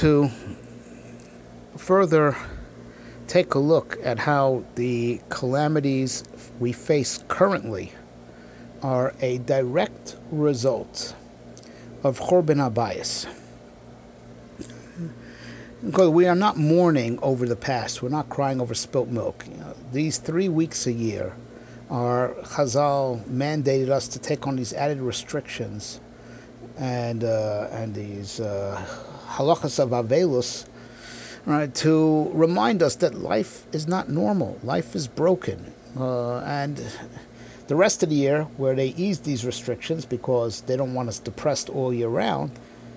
to further take a look at how the calamities we face currently are a direct result of Chorban Abayis. Because we are not mourning over the past, we're not crying over spilt milk. You know, these three weeks a year, our Chazal mandated us to take on these added restrictions and uh, and these uh, halachas of avelus, right, to remind us that life is not normal. Life is broken, uh, and the rest of the year, where they ease these restrictions because they don't want us depressed all year round,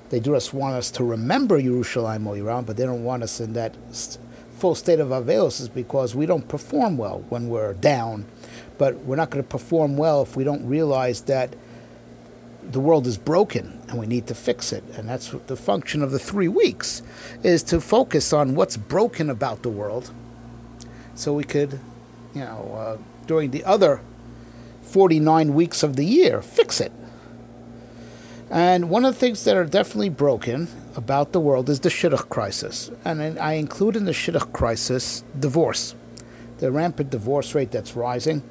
they just want us to remember Yerushalayim all year round, but they don't want us in that full state of avelus is because we don't perform well when we're down. But we're not going to perform well if we don't realize that the world is broken and we need to fix it. And that's the function of the three weeks is to focus on what's broken about the world so we could, you know, uh, during the other 49 weeks of the year, fix it. And one of the things that are definitely broken about the world is the shidduch crisis. And I include in the shidduch crisis divorce, the rampant divorce rate that's rising,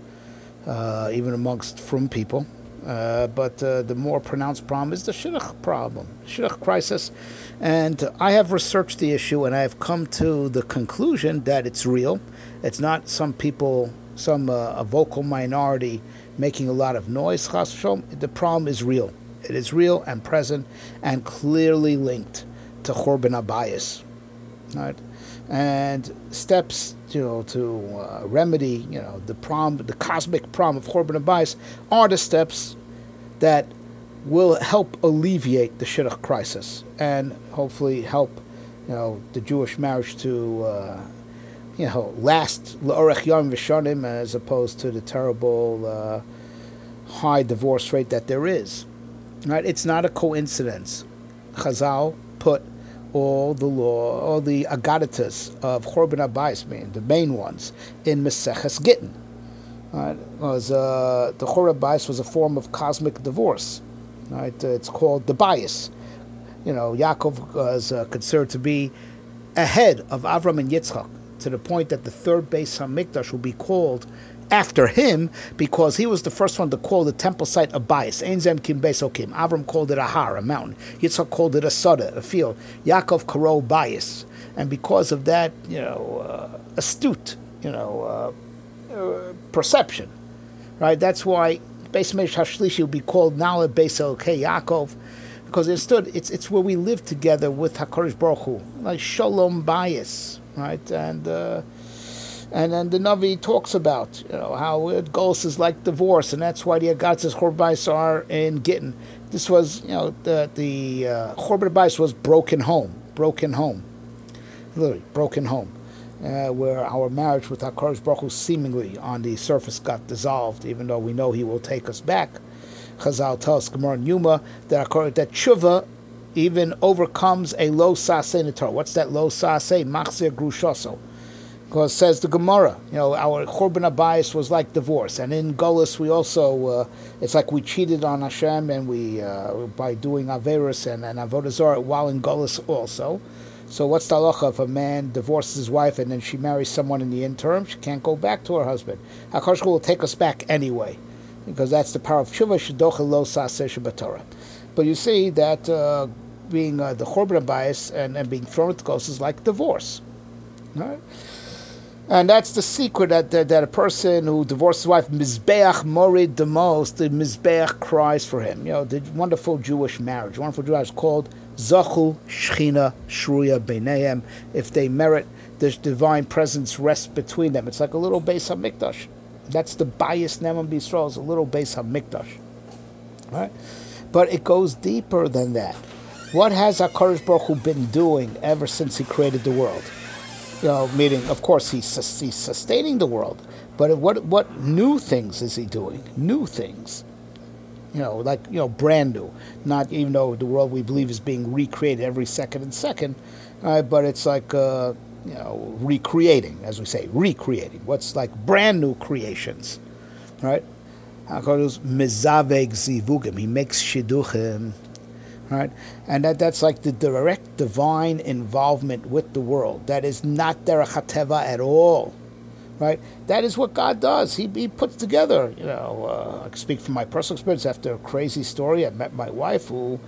uh, even amongst frum people. Uh, but uh, the more pronounced problem is the shidduch problem, shidduch crisis. And I have researched the issue and I have come to the conclusion that it's real. It's not some people, some uh, a vocal minority making a lot of noise. The problem is real. It is real and present and clearly linked to Chorban Abayis. Right? And steps you know, to uh, remedy, you know, the prom, the cosmic prom of Chorban Bias are the steps that will help alleviate the shidduch crisis and hopefully help, you know, the Jewish marriage to, uh, you know, last l'orech yom v'shanim as opposed to the terrible uh, high divorce rate that there is. Right? It's not a coincidence. Chazal put all the law, all the agadatas of Chorban Abayis, the main ones, in Meseches Gittin. Right? Was, uh, the Chorban Abayis was a form of cosmic divorce. Right? It's called the bias. You know, Yaakov was uh, considered to be ahead of Avram and Yitzchak to the point that the third Beis Hamikdash will be called after him because he was the first one to call the temple site a bias. Einzem kim besokim. Avram called it a har, a mountain. Yitzhak called it a sada, a field. Yaakov karol bias. And because of that, you know, uh, astute, you know, uh, uh, perception, right? That's why Beis Mesh Hashlishi will be called now Beis Elokei Yaakov, because instead it's it's where we live together with Hakadosh Baruch Hu, like Shalom bias, right? And uh, and then the Navi talks about you know how Golos is like divorce, and that's why the Agatzes Chorbais are in Gittin. This was you know the the uh, Chorbais was broken home, broken home, literally broken home, uh, where our marriage with Hakadosh Baruch Hu seemingly on the surface got dissolved, even though we know He will take us back. Chazal tells Gemara and Yuma that that tshuva even overcomes a low sase in the Torah. What's that low sase? Machzir grushoso because says the Gemara, you know, our Chorban Abayis was like divorce, and in Golis we also, uh, it's like we cheated on Hashem and we uh, by doing Averis and, and Avodah while in Golis also. So what's the halacha if a man divorces his wife and then she marries someone in the interim? She can't go back to her husband. Hakadosh will take us back anyway, because that's the power of tshuva shedocha lo saseh But you see that uh, being uh, the Chorban Abayis and, and being thrown into Golis is like divorce. All right? And that's the secret that, that, that a person who divorces his wife, Mizbeach Morid the most, the Mizbeach cries for him. You know, the wonderful Jewish marriage, wonderful Jewish marriage called Zachu Shchina Shruya Beinehem. If they merit, this divine presence rests between them. It's like a little Beis HaMikdash. That's the bias Neman B'Yisrael, is a little Beis HaMikdash. Right? But it goes deeper than that. What has HaKadosh Baruch Hu been doing ever since he created the world? You know, meaning, of course, he's, he's sustaining the world, but what what new things is he doing? New things, you know, like you know, brand new. Not even though the world we believe is being recreated every second and second, uh, but it's like uh, you know, recreating, as we say, recreating. What's like brand new creations, right? Hakadosh mizaveg zivugim. He makes shidduchim. Right? And that, that's like the direct divine involvement with the world. That is not derech hateva at all, right? That is what God does. He, he puts together, you know, uh, I can speak from my personal experience after a crazy story. I met my wife who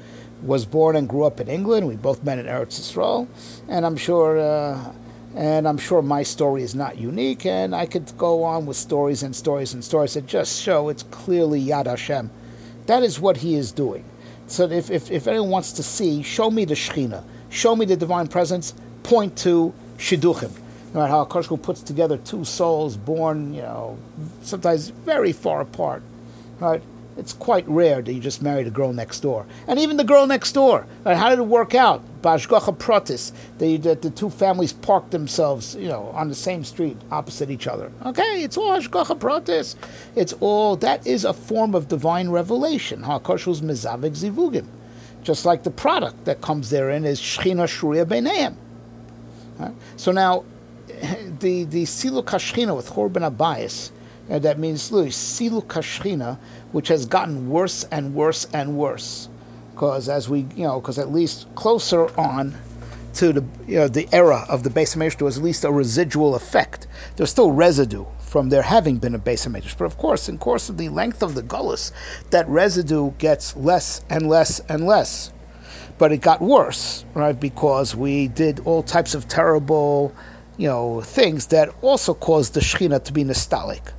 was born and grew up in England. We both met in Eretz Yisrael, and I'm sure... Uh, and I'm sure my story is not unique, and I could go on with stories and stories and stories that just show it's clearly Yad Hashem. That is what he is doing. So if, if, if anyone wants to see, show me the Shekhinah, show me the divine presence, point to Shidduchim. Right, how Koshku puts together two souls born, you know, sometimes very far apart. Right? It's quite rare that you just married a girl next door. And even the girl next door, right, how did it work out? Bashgacha Protis, that the two families parked themselves, you know, on the same street opposite each other. Okay, it's all Hashgacha Protis. It's all, that is a form of divine revelation. HaKoshu's Mezavik Zivugim. Just like the product that comes therein is Shechina Beineim. Right? So now, the, the Silu Kashchina with Chorban Abayis, and that means Silu Kashchina, which has gotten worse and worse and worse because as we, you know, because at least closer on to the, you know, the era of the Beis Hamikdash, there was at least a residual effect. There's still residue from there having been a Beis Hamikdash. But of course, in course of the length of the gullus, that residue gets less and less and less. But it got worse, right? Because we did all types of terrible, you know, things that also caused the Shekhinah to be nostalgic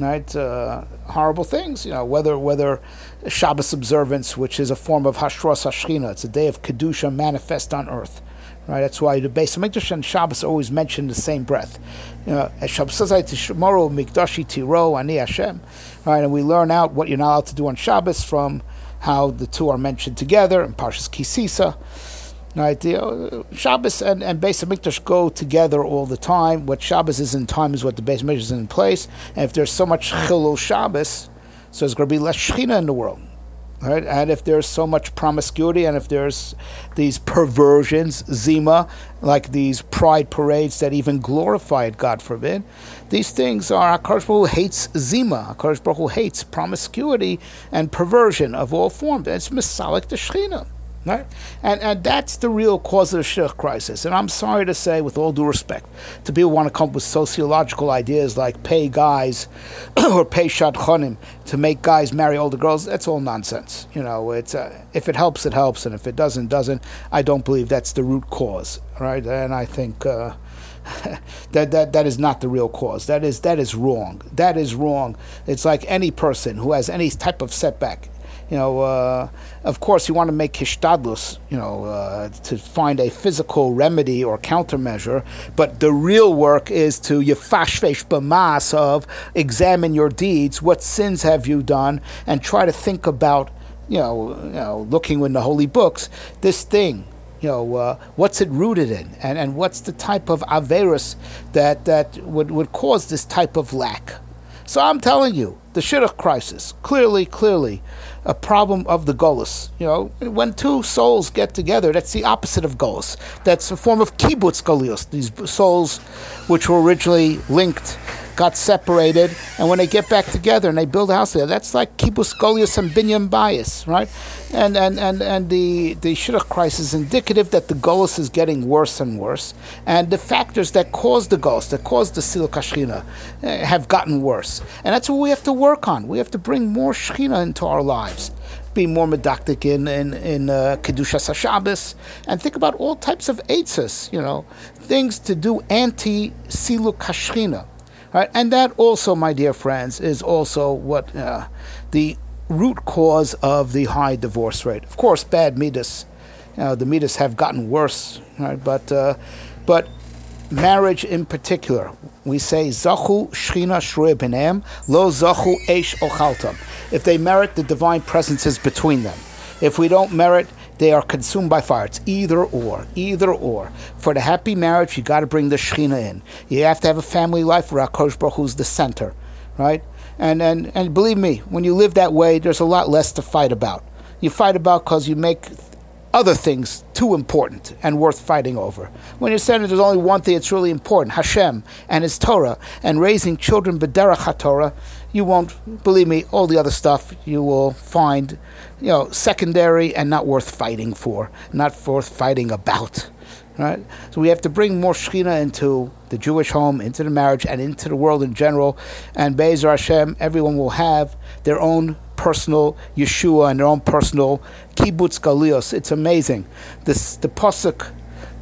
right? Uh, horrible things, you know, whether whether Shabbos observance, which is a form of Hashros Hashchina, it's a day of Kedusha manifest on earth. Right, that's why the Beis Hamikdash and Shabbos always mentioned in the same breath. You know, Shabbos says tomorrow Mikdashi Tiro Ani Hashem. Right, and we learn out what you're not allowed to do on Shabbos from how the two are mentioned together in Parshas Kisisa. Right, the, uh, Shabbos and, and Beis Hamikdash go together all the time. What Shabbos is in time is what the Beis Hamikdash is in place. And if there's so much Chilul Shabbos, so there's going to be less Shechina in the world. Right? And if there's so much promiscuity and if there's these perversions, Zima, like these pride parades that even glorify it, God forbid, these things are HaKadosh Baruch Hu hates Zima. HaKadosh Baruch Hu hates promiscuity and perversion of all forms. It's Masalik the Shechina. Right? And, and that's the real cause of the shidduch crisis. And I'm sorry to say, with all due respect, to people want to come up with sociological ideas like pay guys or pay shadchanim to make guys marry older girls, that's all nonsense. You know, it's uh, if it helps, it helps, and if it doesn't, doesn't. I don't believe that's the root cause, right? And I think uh, that that that is not the real cause. That is that is wrong. That is wrong. It's like any person who has any type of setback you know, uh, of course, you want to make hishtadlus, you know, uh, to find a physical remedy or countermeasure. But the real work is to yefashvesh b'mas of examine your deeds. What sins have you done, and try to think about, you know, you know, looking in the holy books, this thing. You know, uh, what's it rooted in, and, and what's the type of averus that that would, would cause this type of lack. So I'm telling you, the shidduch crisis, clearly, clearly, a problem of the Golas. You know, when two souls get together, that's the opposite of Golas. That's a form of kibbutz Golios. These souls, which were originally linked, got separated, and when they get back together and they build a house together, that's like kibbutz Golios and binyan bias, right? And and and and the the shidduch crisis is indicative that the Golas is getting worse and worse, and the factors that cause the Golas, that cause the Siluk Shechina, eh, have gotten worse, and that's what we have to work on. We have to bring more Shechina into our lives. Be more medakdek in in in uh, kedushas Shabbos, and think about all types of eitzes. You know, things to do anti siluk And that also, my dear friends, is also what uh, the root cause of the high divorce rate. Of course, bad midas. You know, the midas have gotten worse, right? But uh, but marriage in particular, we say zachu shchina shruya benem lo zachu eish ochaltam. If they merit, the divine presence is between them. If we don't merit, they are consumed by fire. It's either or, either or. For the happy marriage, you got to bring the Shechina in. You have to have a family life where Hakadosh Baruch Hu is the center, right? And, and and believe me, when you live that way, there's a lot less to fight about. You fight about because you make other things too important and worth fighting over. When you're saying there's only one thing that's really important, Hashem and His Torah, and raising children b'derech HaTorah, you won't believe me. All the other stuff you will find, you know, secondary and not worth fighting for, not worth fighting about. Right? So we have to bring more Shekhinah into the Jewish home, into the marriage, and into the world in general. And Be'ezer Hashem, everyone will have their own personal Yeshua and their own personal kibbutz galios. It's amazing. This the pasuk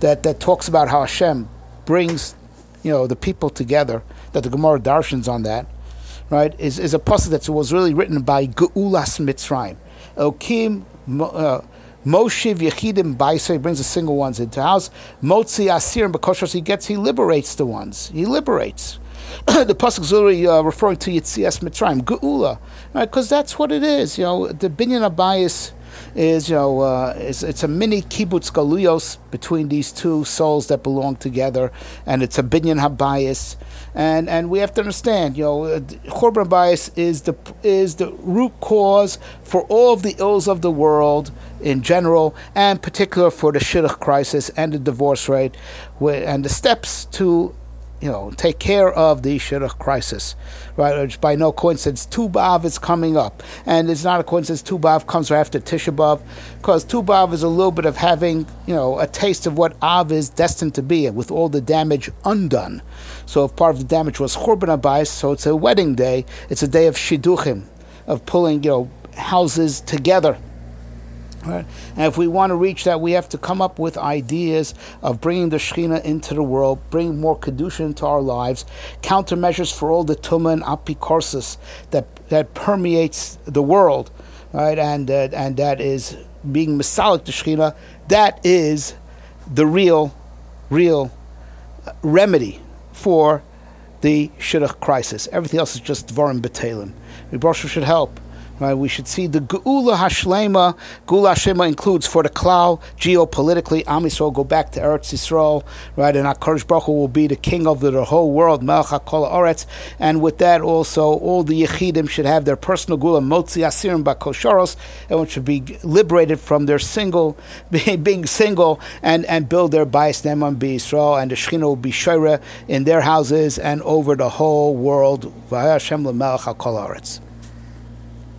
that, that talks about how Hashem brings, you know, the people together. That the Gemara darshans on that, right? Is is a pasuk that was really written by Geulas Mitzrayim. Elokim. Uh, Moshe Yechidim Baisa, he brings the single ones into house. Motzi Asir because he gets, he liberates the ones. He liberates. the pasuk is literally uh, referring to Yitzias Mitzrayim, Geula, right? Because that's what it is. You know, the binyan abayis is you know uh, it's, it's a mini kibbutz galuyos between these two souls that belong together, and it's a binyan habayis, and and we have to understand you know uh, korban bias is the is the root cause for all of the ills of the world in general, and particular for the shidduch crisis and the divorce rate, and the steps to you know, take care of the shidduch crisis, right? Which by no coincidence, Tu B'Av is coming up, and it's not a coincidence Tu B'Av comes right after Tisha B'Av, because Tu B'Av is a little bit of having, you know, a taste of what Av is destined to be, with all the damage undone. So if part of the damage was Churban Abayis, so it's a wedding day, it's a day of shidduchim, of pulling, you know, houses together Right? And if we want to reach that, we have to come up with ideas of bringing the Shekhinah into the world, bringing more Kedusha into our lives, countermeasures for all the Tumah and Apikorsis that, that permeates the world, right? And, uh, and that is being Masalik the Shekhinah. That is the real, real remedy for the Shidduch crisis. Everything else is just Dvarim Betalim. We should help. Right, we should see the Geula Hashlema. Geula Hashlema includes for the Klal geopolitically. Am Yisrael go back to Eretz Yisrael, right? And Hakadosh Baruch Hu will be the king of the, whole world, Melech HaKol Eretz. And with that, also all the Yechidim should have their personal Geula Motzi Asirim Bakosharos, and should be liberated from their single, being single, and and build their Bayis Neman Be Yisrael, and the Shechina will be Shira in their houses and over the whole world. V'Hashem Melech HaKol Eretz.